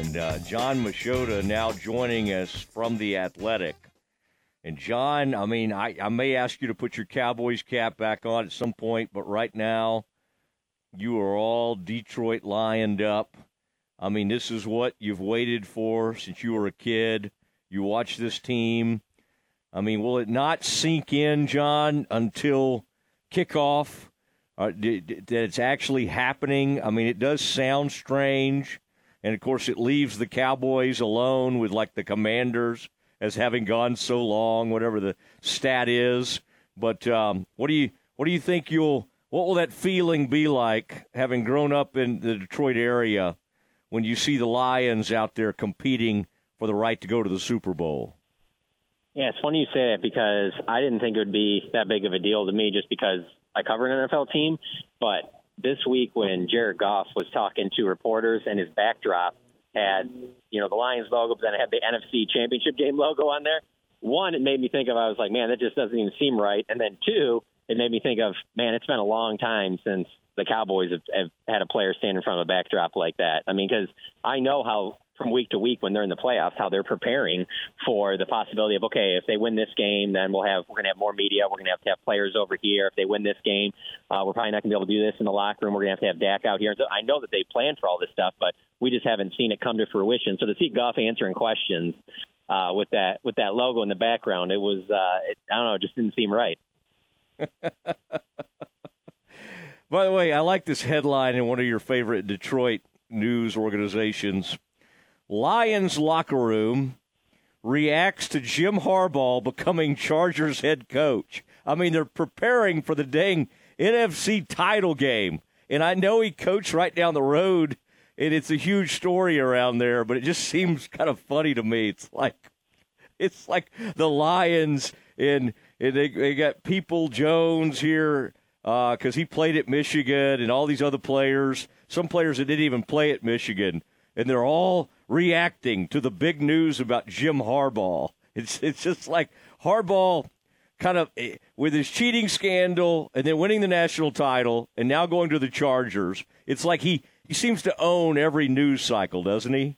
And uh, Jon Machota now joining us from The Athletic. And John, I mean, I, I may ask you to put your Cowboys cap back on at some point, but right now, you are all Detroit lined up. I mean, this is what you've waited for since you were a kid. You watch this team. I mean, will it not sink in, John, until kickoff? Uh, that it's actually happening. I mean, it does sound strange, and of course, it leaves the Cowboys alone with like the Commanders as having gone so long, whatever the stat is. But um, what do you what do you think you'll what will that feeling be like having grown up in the Detroit area when you see the Lions out there competing for the right to go to the Super Bowl? Yeah, it's funny you say that because I didn't think it would be that big of a deal to me just because I cover an NFL team. But this week, when Jared Goff was talking to reporters and his backdrop had, you know, the Lions logo, but then it had the NFC Championship game logo on there. One, it made me think of I was like, man, that just doesn't even seem right. And then two, it made me think of, man, it's been a long time since the Cowboys have, have had a player stand in front of a backdrop like that. I mean, because I know how from week to week when they're in the playoffs how they're preparing for the possibility of okay if they win this game then we'll have we're going to have more media we're going to have to have players over here if they win this game uh, we're probably not going to be able to do this in the locker room we're going to have to have Dak out here so I know that they plan for all this stuff but we just haven't seen it come to fruition so to see Goff answering questions uh, with that with that logo in the background it was uh, it, I don't know it just didn't seem right. By the way, I like this headline in one of your favorite Detroit news organizations. Lions locker room reacts to Jim Harbaugh becoming Chargers head coach. I mean, they're preparing for the dang NFC title game. And I know he coached right down the road, and it's a huge story around there, but it just seems kind of funny to me. It's like it's like the Lions and, and they, they got People Jones here because uh, he played at Michigan and all these other players, some players that didn't even play at Michigan, and they're all reacting to the big news about Jim Harbaugh. It's it's just like Harbaugh kind of eh, with his cheating scandal and then winning the national title and now going to the Chargers. It's like he he seems to own every news cycle, doesn't he?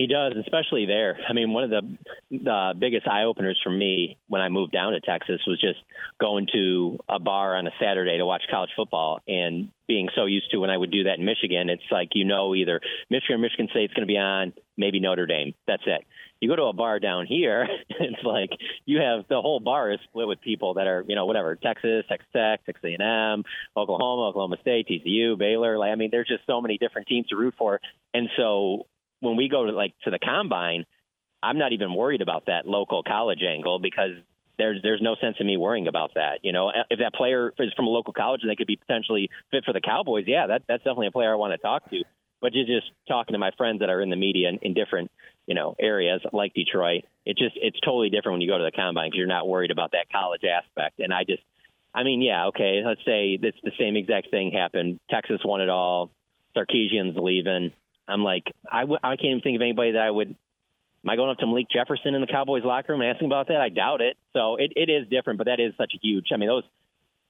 He does, especially there. I mean, one of the the biggest eye openers for me when I moved down to Texas was just going to a bar on a Saturday to watch college football and being so used to when I would do that in Michigan. It's like you know either Michigan or Michigan State's going to be on, maybe Notre Dame. That's it. You go to a bar down here, it's like you have the whole bar is split with people that are you know whatever Texas, Texas Tech, Texas A&M, Oklahoma, Oklahoma State, TCU, Baylor. Like I mean, there's just so many different teams to root for, and so when we go to like to the combine, I'm not even worried about that local college angle because there's there's no sense in me worrying about that. You know, if that player is from a local college and they could be potentially fit for the Cowboys, yeah, that that's definitely a player I want to talk to. But just just talking to my friends that are in the media in, in different you know areas like Detroit, it just it's totally different when you go to the combine because you're not worried about that college aspect. And I just, I mean, yeah, okay, let's say it's the same exact thing happened. Texas won it all. Sarkisian's leaving. I'm like, I w- I can't even think of anybody that I would. Am I going up to Malik Jefferson in the Cowboys locker room and asking about that? I doubt it. So it, it is different, but that is such a huge. I mean, those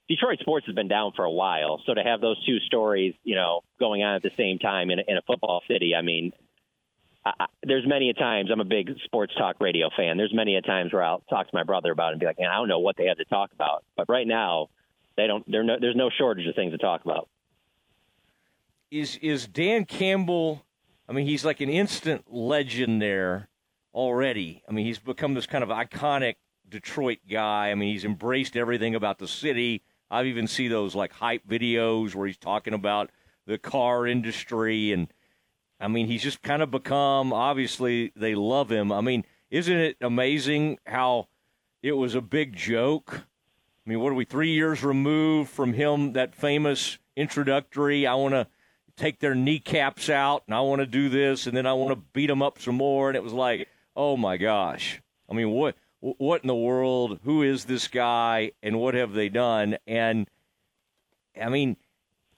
Detroit sports has been down for a while. So to have those two stories, you know, going on at the same time in a, in a football city, I mean, I, there's many a times I'm a big sports talk radio fan. There's many a times where I'll talk to my brother about it and be like, man, I don't know what they have to talk about. But right now, they don't. No, there's no shortage of things to talk about. Is is Dan Campbell I mean, he's like an instant legend there already. I mean, he's become this kind of iconic Detroit guy. I mean, he's embraced everything about the city. I've even seen those like hype videos where he's talking about the car industry and I mean, he's just kind of become obviously they love him. I mean, isn't it amazing how it was a big joke? I mean, what are we 3 years removed from him that famous introductory I want to take their kneecaps out and I want to do this and then I want to beat them up some more and it was like, "Oh my gosh." I mean, what what in the world? Who is this guy and what have they done? And I mean,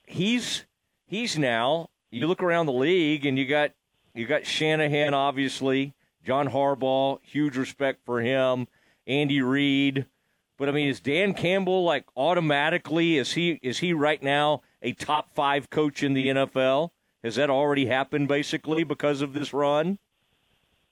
he's he's now you look around the league and you got you got Shanahan obviously, John Harbaugh, huge respect for him, Andy Reid. But I mean, is Dan Campbell like automatically is he is he right now a top five coach in the NFL? Has that already happened basically because of this run?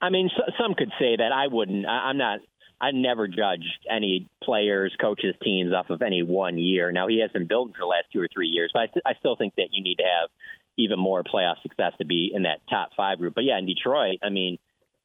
I mean, so, some could say that. I wouldn't. I, I'm not. I never judged any players, coaches, teams off of any one year. Now he has been building for the last two or three years, but I, st- I still think that you need to have even more playoff success to be in that top five group. But yeah, in Detroit, I mean,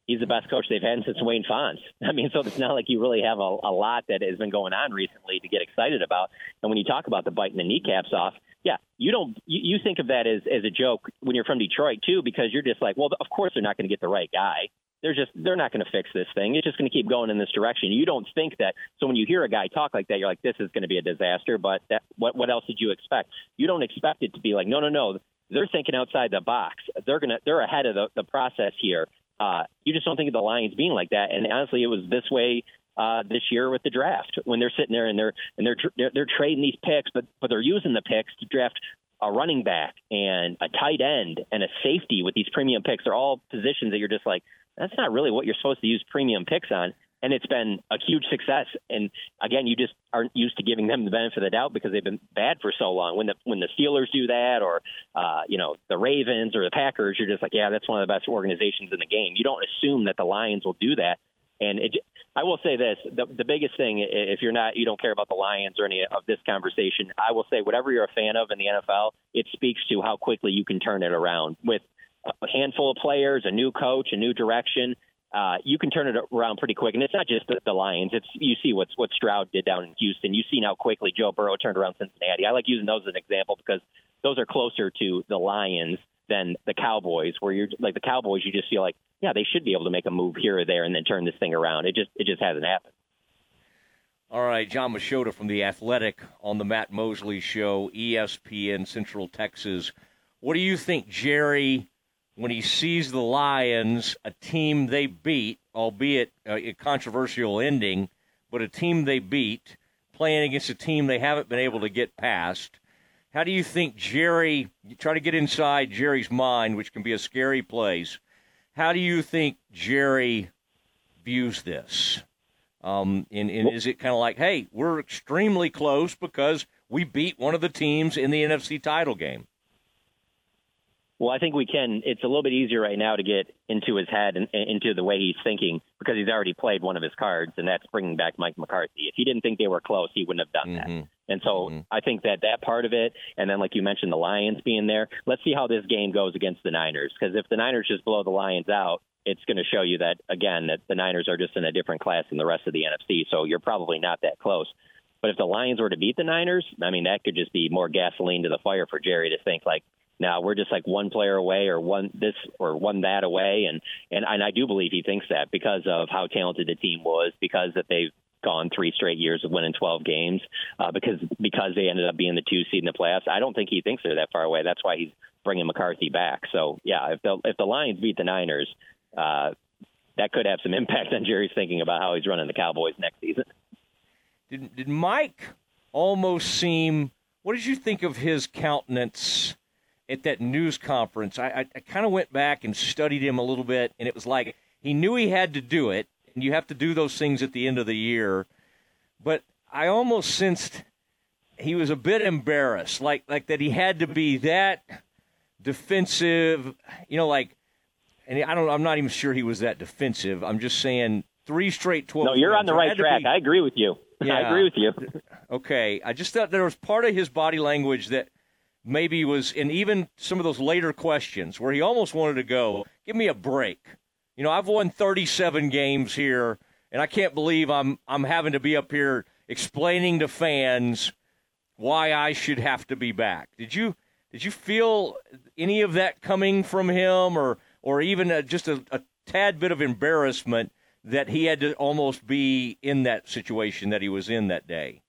he's the best coach they've had since Wayne Fontes. I mean, so it's not like you really have a, a lot that has been going on recently to get excited about. And when you talk about the biting the kneecaps off, yeah, you don't you, you think of that as as a joke when you're from Detroit too, because you're just like, well, of course they're not going to get the right guy they're just they're not going to fix this thing. It's just going to keep going in this direction. You don't think that. So when you hear a guy talk like that, you're like, this is going to be a disaster. But that, what what else did you expect? You don't expect it to be like, no, no, no. They're thinking outside the box. They're gonna they're ahead of the, the process here. Uh, you just don't think of the Lions being like that. And honestly, it was this way uh, this year with the draft when they're sitting there and they're and they're they're, they're trading these picks, but but they're using the picks to draft a running back and a tight end and a safety with these premium picks. They're all positions that you're just like, that's not really what you're supposed to use premium picks on. And it's been a huge success. And again, you just aren't used to giving them the benefit of the doubt because they've been bad for so long. When the when the Steelers do that, or uh, you know the Ravens or the Packers, you're just like, yeah, that's one of the best organizations in the game. You don't assume that the Lions will do that. And it, I will say this: the, the biggest thing, if you're not, you don't care about the Lions or any of this conversation. I will say, whatever you're a fan of in the NFL, it speaks to how quickly you can turn it around with a handful of players, a new coach, a new direction, uh, you can turn it around pretty quick. And it's not just the, the Lions. It's you see what's what Stroud did down in Houston. You see how quickly Joe Burrow turned around Cincinnati. I like using those as an example because those are closer to the Lions than the Cowboys, where you're like the Cowboys. You just feel like yeah, they should be able to make a move here or there and then turn this thing around. It just it just hasn't happened. All right, Jon Machota from the Athletic on the Matt Mosley Show, ESPN Central Texas. What do you think, Jerry? when he sees the Lions, a team they beat, albeit a controversial ending, but a team they beat, playing against a team they haven't been able to get past. How do you think Jerry, you try to get inside Jerry's mind, which can be a scary place. How do you think Jerry views this? Um, and, and is it kind of like, hey, we're extremely close because we beat one of the teams in the NFC title game? Well, I think we can. It's a little bit easier right now to get into his head and, and, into the way he's thinking because he's already played one of his cards, and that's bringing back Mike McCarthy. If he didn't think they were close, he wouldn't have done mm-hmm. that. And so mm-hmm. I think that that part of it, and then like you mentioned, the Lions being there. Let's see how this game goes against the Niners because if the Niners just blow the Lions out, it's going to show you that again that the Niners are just in a different class than the rest of the NFC. So you're probably not that close. But if the Lions were to beat the Niners, I mean, that could just be more gasoline to the fire for Jerry to think like, now we're just like one player away or one this or one that away, and and and I do believe he thinks that because of how talented the team was, because that they've gone three straight years of winning 12 games, uh, because because they ended up being the two seed in the playoffs. I don't think he thinks they're that far away. That's why he's bringing McCarthy back. So yeah, if the if the Lions beat the Niners, uh, that could have some impact on Jerry's thinking about how he's running the Cowboys next season. Did did Mike almost seem? What did you think of his countenance? at that news conference, I, I, I kind of went back and studied him a little bit, and it was like he knew he had to do it, you have to do those things at the end of the year. But I almost sensed he was a bit embarrassed, like like that he had to be that defensive, you know, like. And I don't. I'm not even sure he was that defensive. I'm just saying three straight twelve. No, you're on the right track. Be, I agree with you. Yeah. I agree with you. Okay, I just thought there was part of his body language that maybe was in even some of those later questions where he almost wanted to go, give me a break. You know, I've won 37 games here, and I can't believe I'm I'm having to be up here explaining to fans why I should have to be back. Did you did you feel any of that coming from him, or or even a, just a, a tad bit of embarrassment that he had to almost be in that situation that he was in that day?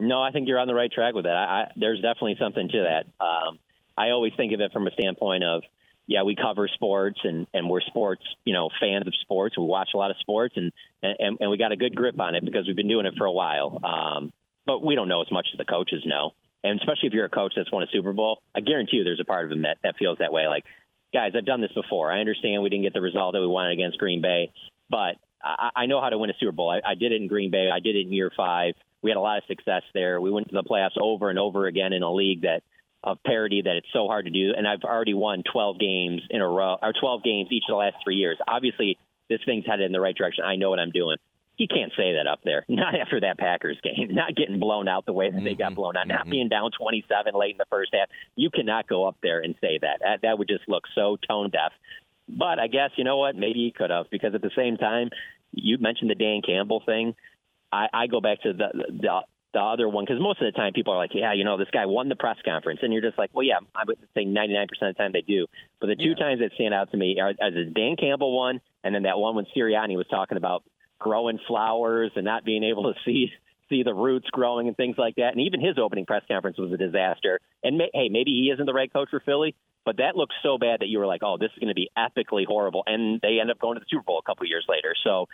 No, I think you're on the right track with that. I, I, there's definitely something to that. Um, I always think of it from a standpoint of, yeah, we cover sports and, and we're sports, you know, fans of sports. We watch a lot of sports and, and, and we got a good grip on it because we've been doing it for a while. Um, but we don't know as much as the coaches know. And especially if you're a coach that's won a Super Bowl, I guarantee you there's a part of him that, that feels that way. Like, guys, I've done this before. I understand we didn't get the result that we wanted against Green Bay, but I, I know how to win a Super Bowl. I, I did it in Green Bay. I did it in year five we had a lot of success there. We went to the playoffs over and over again in a league that of parity that it's so hard to do. And I've already won 12 games in a row, or 12 games each of the last three years. Obviously, this thing's headed in the right direction. I know what I'm doing. He can't say that up there. Not after that Packers game. Not getting blown out the way that they got Mm-hmm. blown out. Not Mhm. being down 27 late in the first half. You cannot go up there and say that. That, that would just look so tone deaf. But I guess you know what? Maybe he could have because at the same time, you mentioned the Dan Campbell thing. I, I go back to the the, the other one because most of the time people are like, yeah, you know, this guy won the press conference, and you're just like, well, yeah, I would say 99% of the time they do. But the two Yeah. times that stand out to me are, are the Dan Campbell one, and then that one when Sirianni was talking about growing flowers and not being able to see see the roots growing and things like that. And even his opening press conference was a disaster. And may, hey, maybe he isn't the right coach for Philly, but that looked so bad that you were like, oh, this is going to be epically horrible. And they end up going to the Super Bowl a couple years later. So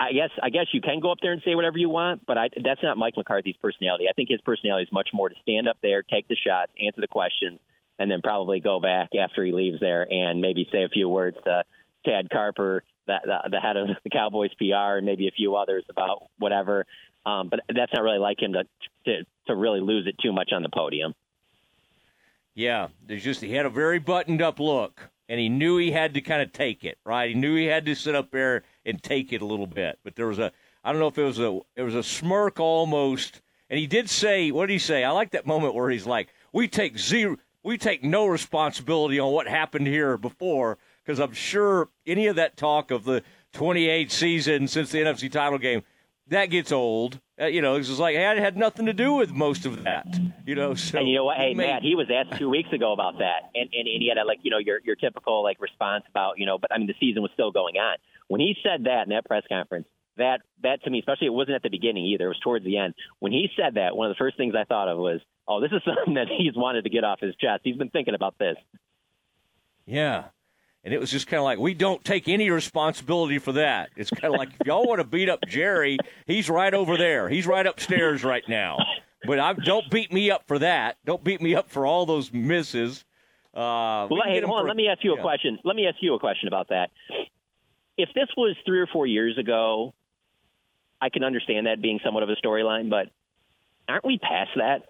I guess I guess you can go up there and say whatever you want, but I, that's not Mike McCarthy's personality. I think his personality is much more to stand up there, take the shots, answer the questions, and then probably go back after he leaves there and maybe say a few words to Tad Carper, the, the, the head of the Cowboys PR, and maybe a few others about whatever. Um, but that's not really like him to, to to really lose it too much on the podium. Yeah, there's just he had a very buttoned up look, and he knew he had to kind of take it, right? He knew he had to sit up there and take it a little bit. But there was a I don't know if it was a it was a smirk almost, and he did say what did he say? I like that moment where he's like, "We take zero, we take no responsibility on what happened here before." Because I'm sure any of that talk of the 28 season since the NFC title game, that gets old. Uh, you know, it's just like, hey, I had nothing to do with most of that. You know, so and you know what? Hey, made- Matt, he was asked two weeks ago about that, and, and and he had a, like you know your your typical like response about you know, but I mean the season was still going on when he said that in that press conference. That that to me, especially it wasn't at the beginning either. It was towards the end when he said that. One of the first things I thought of was, oh, this is something that he's wanted to get off his chest. He's been thinking about this. Yeah. And it was just kind of like, we don't take any responsibility for that. It's kind of like, if y'all want to beat up Jerry, he's right over there. He's right upstairs right now. But I, don't beat me up for that. Don't beat me up for all those misses. Uh, Well, hey, hold on. for- Let me ask you a question. Let me ask you a question about that. If this was three or four years ago, I can understand that being somewhat of a storyline, but aren't we past that?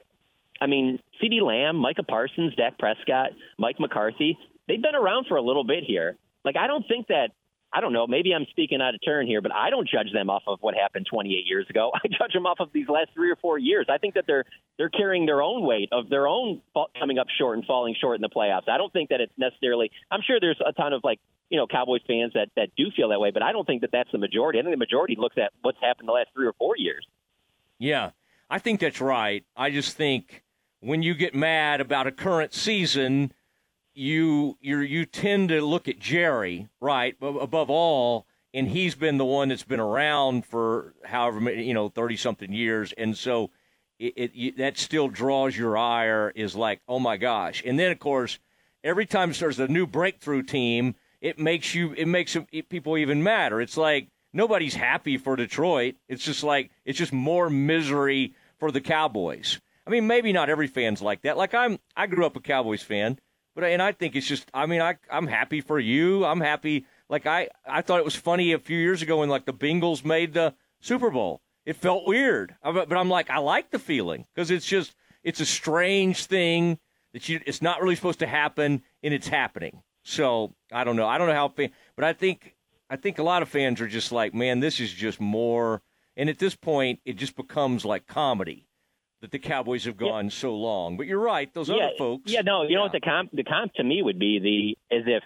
I mean, CeeDee Lamb, Micah Parsons, Dak Prescott, Mike McCarthy, they've been around for a little bit here. Like, I don't think that, I don't know, maybe I'm speaking out of turn here, but I don't judge them off of what happened 28 years ago. I judge them off of these last three or four years. I think that they're they're carrying their own weight of their own coming up short and falling short in the playoffs. I don't think that it's necessarily. I'm sure there's a ton of like you know Cowboys fans that that do feel that way, but I don't think that that's the majority. I think the majority looks at what's happened the last three or four years. Yeah, I think that's right. I just think when you get mad about a current season, you you you tend to look at Jerry, right? But above all, and he's been the one that's been around for however many, you know, thirty something years, and so it, it you, that still draws your ire. Is like, oh my gosh! And then of course, every time there's a new breakthrough team, it makes you it makes people even madder. It's like nobody's happy for Detroit. It's just like it's just more misery for the Cowboys. I mean, maybe not every fan's like that. Like I'm, I grew up a Cowboys fan, but and I think it's just. I mean, I I'm happy for you. I'm happy. Like I I thought it was funny a few years ago when like the Bengals made the Super Bowl. It felt weird, but I'm like I like the feeling because it's just it's a strange thing that you it's not really supposed to happen and it's happening. So I don't know. I don't know how, but I think I think a lot of fans are just like, man, this is just more. And at this point, it just becomes like comedy that the Cowboys have gone so long. But you're right; those yeah, other folks. Yeah, no, you know what the comp the comp to me would be the as if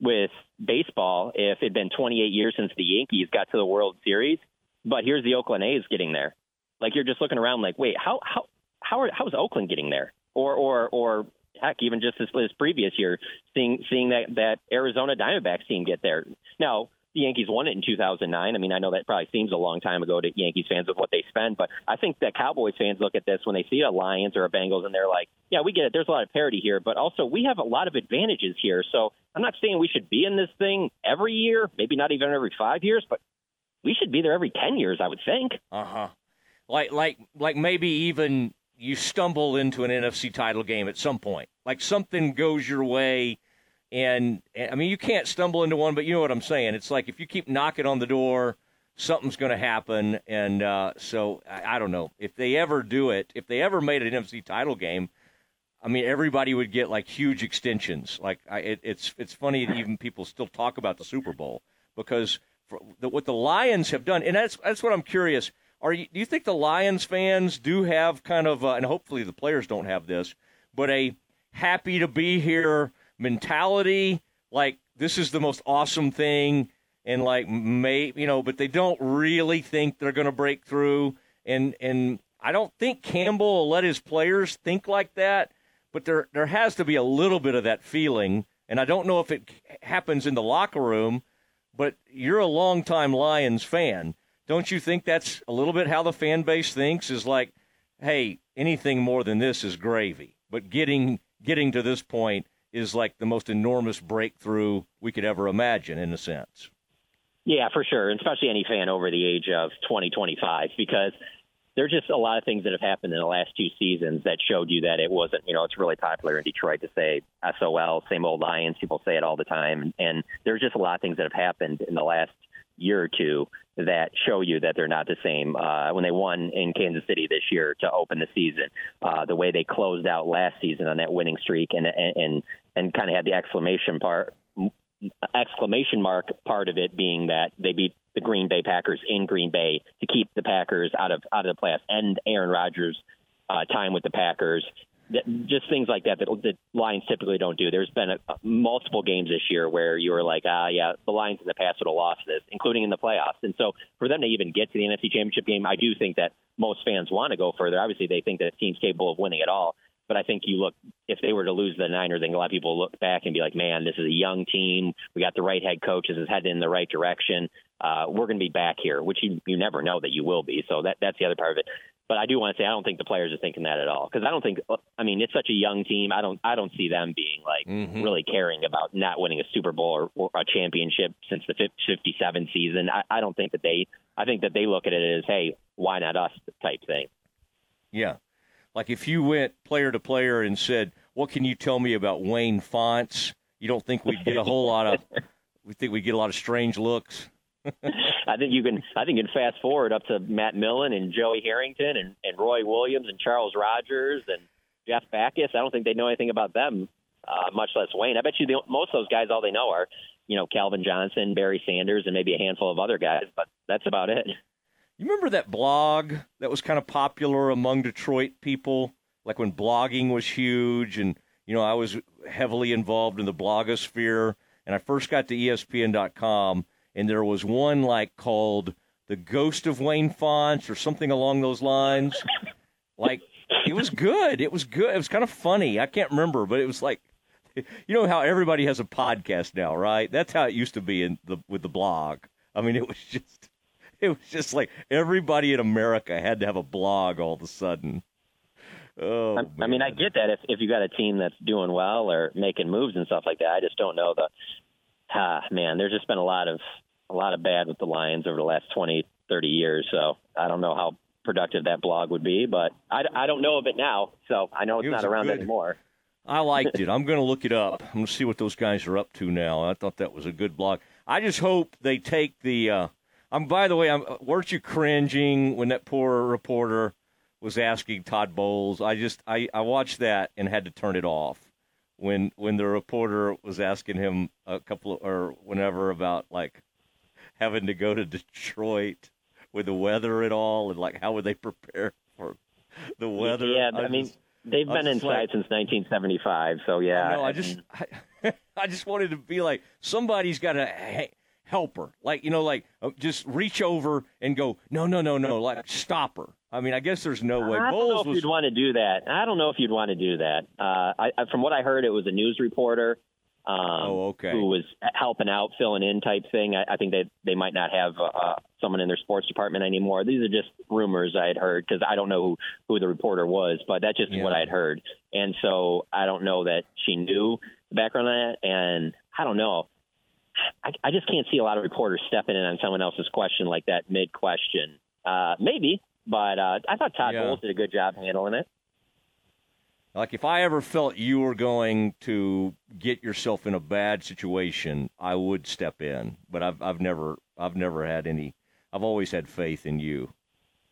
with baseball, if it'd been 28 years since the Yankees got to the World Series, but here's the Oakland A's getting there. Like you're just looking around, like, wait, how how how are, how is Oakland getting there? Or or or heck, even just this, this previous year, seeing seeing that that Arizona Diamondbacks team get there. Now the Yankees won it in 2009. I mean, I know that probably seems a long time ago to Yankees fans with what they spend, but I think that Cowboys fans look at this when they see a Lions or a Bengals and they're like, yeah, we get it. There's a lot of parity here, but also we have a lot of advantages here. So I'm not saying we should be in this thing every year, maybe not even every five years, but we should be there every 10 years, I would think. Uh huh. Like like like maybe even you stumble into an NFC title game at some point. Like something goes your way. And, I mean, you can't stumble into one, but you know what I'm saying. It's like if you keep knocking on the door, something's going to happen. And uh, so I, I don't know if they ever do it. If they ever made an NFC title game, I mean, everybody would get like huge extensions. Like I, it, it's it's funny that even people still talk about the Super Bowl because the, what the Lions have done, and that's that's what I'm curious. Are you, do you think the Lions fans do have kind of, uh, and hopefully the players don't have this, but a happy to be here mentality? Like this is the most awesome thing, and like may you know, but they don't really think they're going to break through, and and I don't think Campbell will let his players think like that, but there there has to be a little bit of that feeling, and I don't know if it happens in the locker room, but you're a longtime Lions fan. Don't you think that's a little bit how the fan base thinks? Is like, hey, anything more than this is gravy. But getting getting to this point is like the most enormous breakthrough we could ever imagine, in a sense. Yeah, for sure, and especially any fan over the age of 20, 25, because there's just a lot of things that have happened in the last two seasons that showed you that it wasn't, you know, it's really popular in Detroit to say SOL, same old Lions. People say it all the time. And there's just a lot of things that have happened in the last year or two that show you that they're not the same. Uh, when they won in Kansas City this year to open the season, uh, the way they closed out last season on that winning streak and, and, and, and kind of had the exclamation part exclamation mark part of it being that they beat the Green Bay Packers in Green Bay to keep the Packers out of out of the playoffs and Aaron Rodgers' uh, time with the Packers. Just things like that that the Lions typically don't do. There's been a, multiple games this year where you were like, ah, yeah, the Lions in the past would have lost this, including in the playoffs. And so for them to even get to the NFC Championship game, I do think that most fans want to go further. Obviously, they think that the team's capable of winning it all. But I think you look if they were to lose the Niners, I think a lot of people look back and be like, "Man, this is a young team. We got the right head coach. This is heading in the right direction. Uh, we're going to be back here." Which you you never know that you will be. So that that's the other part of it. But I do want to say I don't think the players are thinking that at all because I don't think I mean it's such a young team. I don't I don't see them being like mm-hmm. really caring about not winning a Super Bowl or, or a championship since the 57 season. I, I don't think that they I think that they look at it as hey why not us type thing. Yeah, like if you went player to player and said, "What can you tell me about Wayne Fontes?" You don't think we'd get a whole lot of. We think we get a lot of strange looks. I think you can. I think you can fast forward up to Matt Millen and Joey Harrington and, and Roy Williams and Charles Rogers and Jeff Backus. I don't think they know anything about them, uh, much less Wayne. I bet you the, most of those guys, all they know are, you know, Calvin Johnson, Barry Sanders, and maybe a handful of other guys. But that's about it. You remember that blog that was kind of popular among Detroit people, like when blogging was huge, and you know I was heavily involved in the blogosphere, and I first got to ESPN.com, and there was one like called "The Ghost of Wayne Fontes" or something along those lines. like it was good. It was good. It was kind of funny. I can't remember, but it was like you know how everybody has a podcast now, right? That's how it used to be in the with the blog. I mean, it was just it was just like everybody in America had to have a blog all of a sudden. Oh, I, I mean, I get that if if you got a team that's doing well or making moves and stuff like that. I just don't know the. Ah, man, there's just been a lot of a lot of bad with the Lions over the last 20, 30 years. So I don't know how productive that blog would be, but I, I don't know of it now. So I know it's it not around good, anymore. I liked it. I'm going to look it up. I'm going to see what those guys are up to now. I thought that was a good blog. I just hope they take the uh, I'm. By the way, I'm. Weren't you cringing when that poor reporter was asking Todd Bowles? I just. I. I watched that and had to turn it off when when the reporter was asking him a couple of, or whenever about like having to go to Detroit with the weather at all and like how would they prepare for the weather? Yeah, I, I mean. Just, They've been inside like, since 1975, so yeah. No, I just, I, I, just wanted to be like somebody's got to help her. Like, you know, like uh, just reach over and go, no, no, no, no, like stop her. I mean, I guess there's no way. I don't know if was... you'd want to do that. I don't know if you'd want to do that. Uh, I, from what I heard, it was a news reporter. Um, oh, okay. Who was helping out, filling in type thing. I, I think they they might not have uh, someone in their sports department anymore. These are just rumors I had heard because I don't know who who the reporter was, but that's just yeah. what I had heard. And so I don't know that she knew the background on that, and I don't know. I, I just can't see a lot of reporters stepping in on someone else's question like that mid question. Uh, maybe, but uh, I thought Todd yeah. Bowles did a good job handling it. Like if I ever felt you were going to get yourself in a bad situation, I would step in. But I've I've never I've never had any. I've always had faith in you.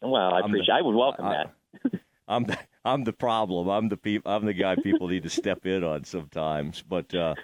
Well, I appreciate. I would welcome I, that. I'm the, I'm the problem. I'm the peop- I'm the guy people need to step in on sometimes. But uh,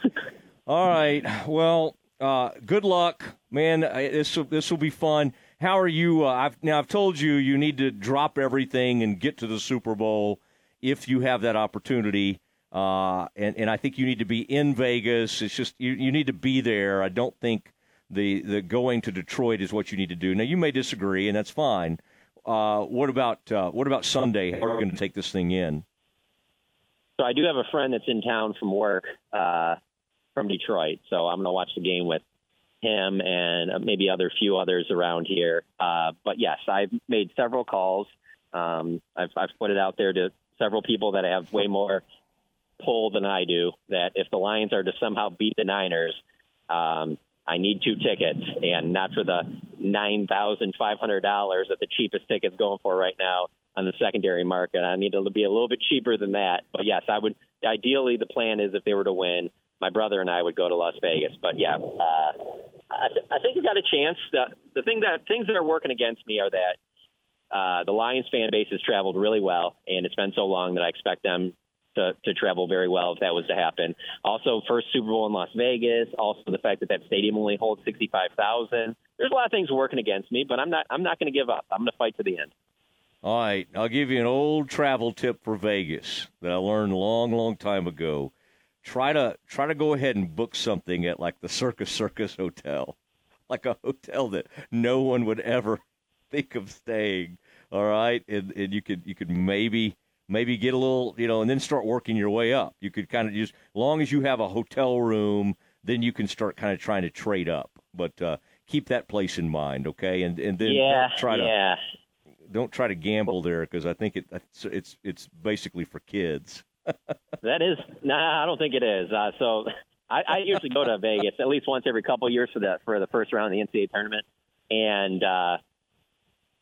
all right, well, uh, good luck, man. This this will be fun. How are you? Uh, I've now I've told you you need to drop everything and get to the Super Bowl if you have that opportunity. Uh, and and I think you need to be in Vegas. It's just you you need to be there. I don't think the the going to Detroit is what you need to do. Now you may disagree, and that's fine. Uh, what about uh, what about Sunday? How are you going to take this thing in? So I do have a friend that's in town from work uh, from Detroit, so I'm going to watch the game with him and uh, maybe other few others around here. Uh, but yes, I've made several calls. Um, I've, I've put it out there to several people that have way more pull than I do. That if the Lions are to somehow beat the Niners, um, I need two tickets, and not for the nine thousand five hundred dollars that the cheapest ticket's going for right now on the secondary market. I need to be a little bit cheaper than that. But yes, I would. Ideally, the plan is if they were to win, my brother and I would go to Las Vegas. But yeah, uh, I, th- I think we got a chance. The, the thing that things that are working against me are that uh, the Lions fan base has traveled really well, and it's been so long that I expect them to, to travel very well if that was to happen. Also, first Super Bowl in Las Vegas. Also, the fact that that stadium only holds sixty five thousand. There's a lot of things working against me, but I'm not. I'm not going to give up. I'm going to fight to the end. All right, I'll give you an old travel tip for Vegas that I learned a long, long time ago. Try to try to go ahead and book something at like the Circus Circus Hotel, like a hotel that no one would ever think of staying. All right, and and you could you could maybe maybe get a little, you know, and then start working your way up. You could kind of just, long as you have a hotel room, then you can start kind of trying to trade up. But uh, keep that place in mind, okay? And and then yeah, try to yeah. don't try to gamble there because I think it it's, it's it's basically for kids. that is, nah, I don't think it is. Uh, so I, I usually go to Vegas at least once every couple of years for the for the first round of the NCAA tournament, and uh,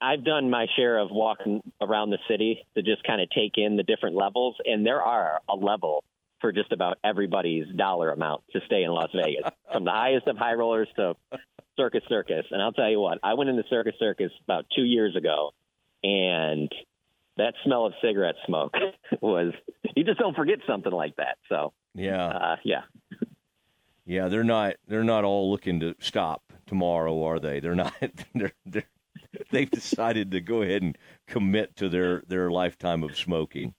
I've done my share of walking around the city to just kind of take in the different levels, and there are a level for just about everybody's dollar amount to stay in Las Vegas, from the highest of high rollers to Circus Circus. And I'll tell you what, I went into Circus Circus about two years ago, and that smell of cigarette smoke was you just don't forget something like that. So yeah, uh, yeah, yeah. They're not they're not all looking to stop tomorrow, are they? They're not. They're they're they've decided to go ahead and commit to their their lifetime of smoking.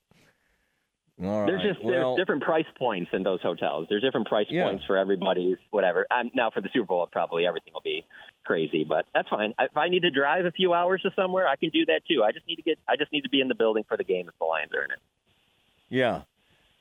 All there's right. just well, there's different price points in those hotels. There's different price Yeah. points for everybody's whatever. Um, now for the Super Bowl, probably everything will be crazy, but that's fine. If I need to drive a few hours to somewhere, I can do that too. I just need to get. I just need to be in the building for the game if the Lions are in it. Yeah.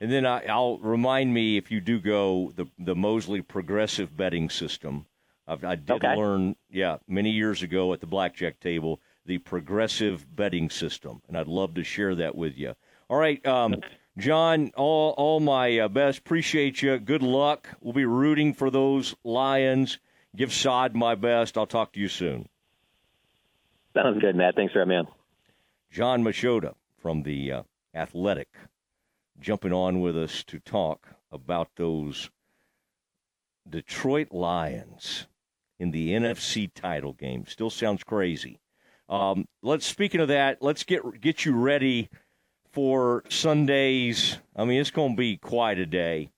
And then I, I'll remind me if you do go the the Mosley progressive betting system. I've, I did Okay. learn, yeah, many years ago at the blackjack table, the progressive betting system, and I'd love to share that with you. All right, um, John, all all my uh, best. Appreciate you. Good luck. We'll be rooting for those Lions. Give Sod my best. I'll talk to you soon. Sounds good, Matt. Thanks for having me on. Jon Machota from the uh, Athletic jumping on with us to talk about those Detroit Lions in the NFC title game. Still sounds crazy. Um, let's speaking of that, let's get get you ready for Sundays. I mean, it's going to be quite a day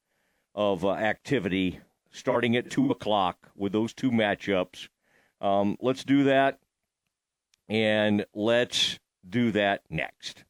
of uh, activity starting at two o'clock with those two matchups. Um, let's do that, and let's do that next.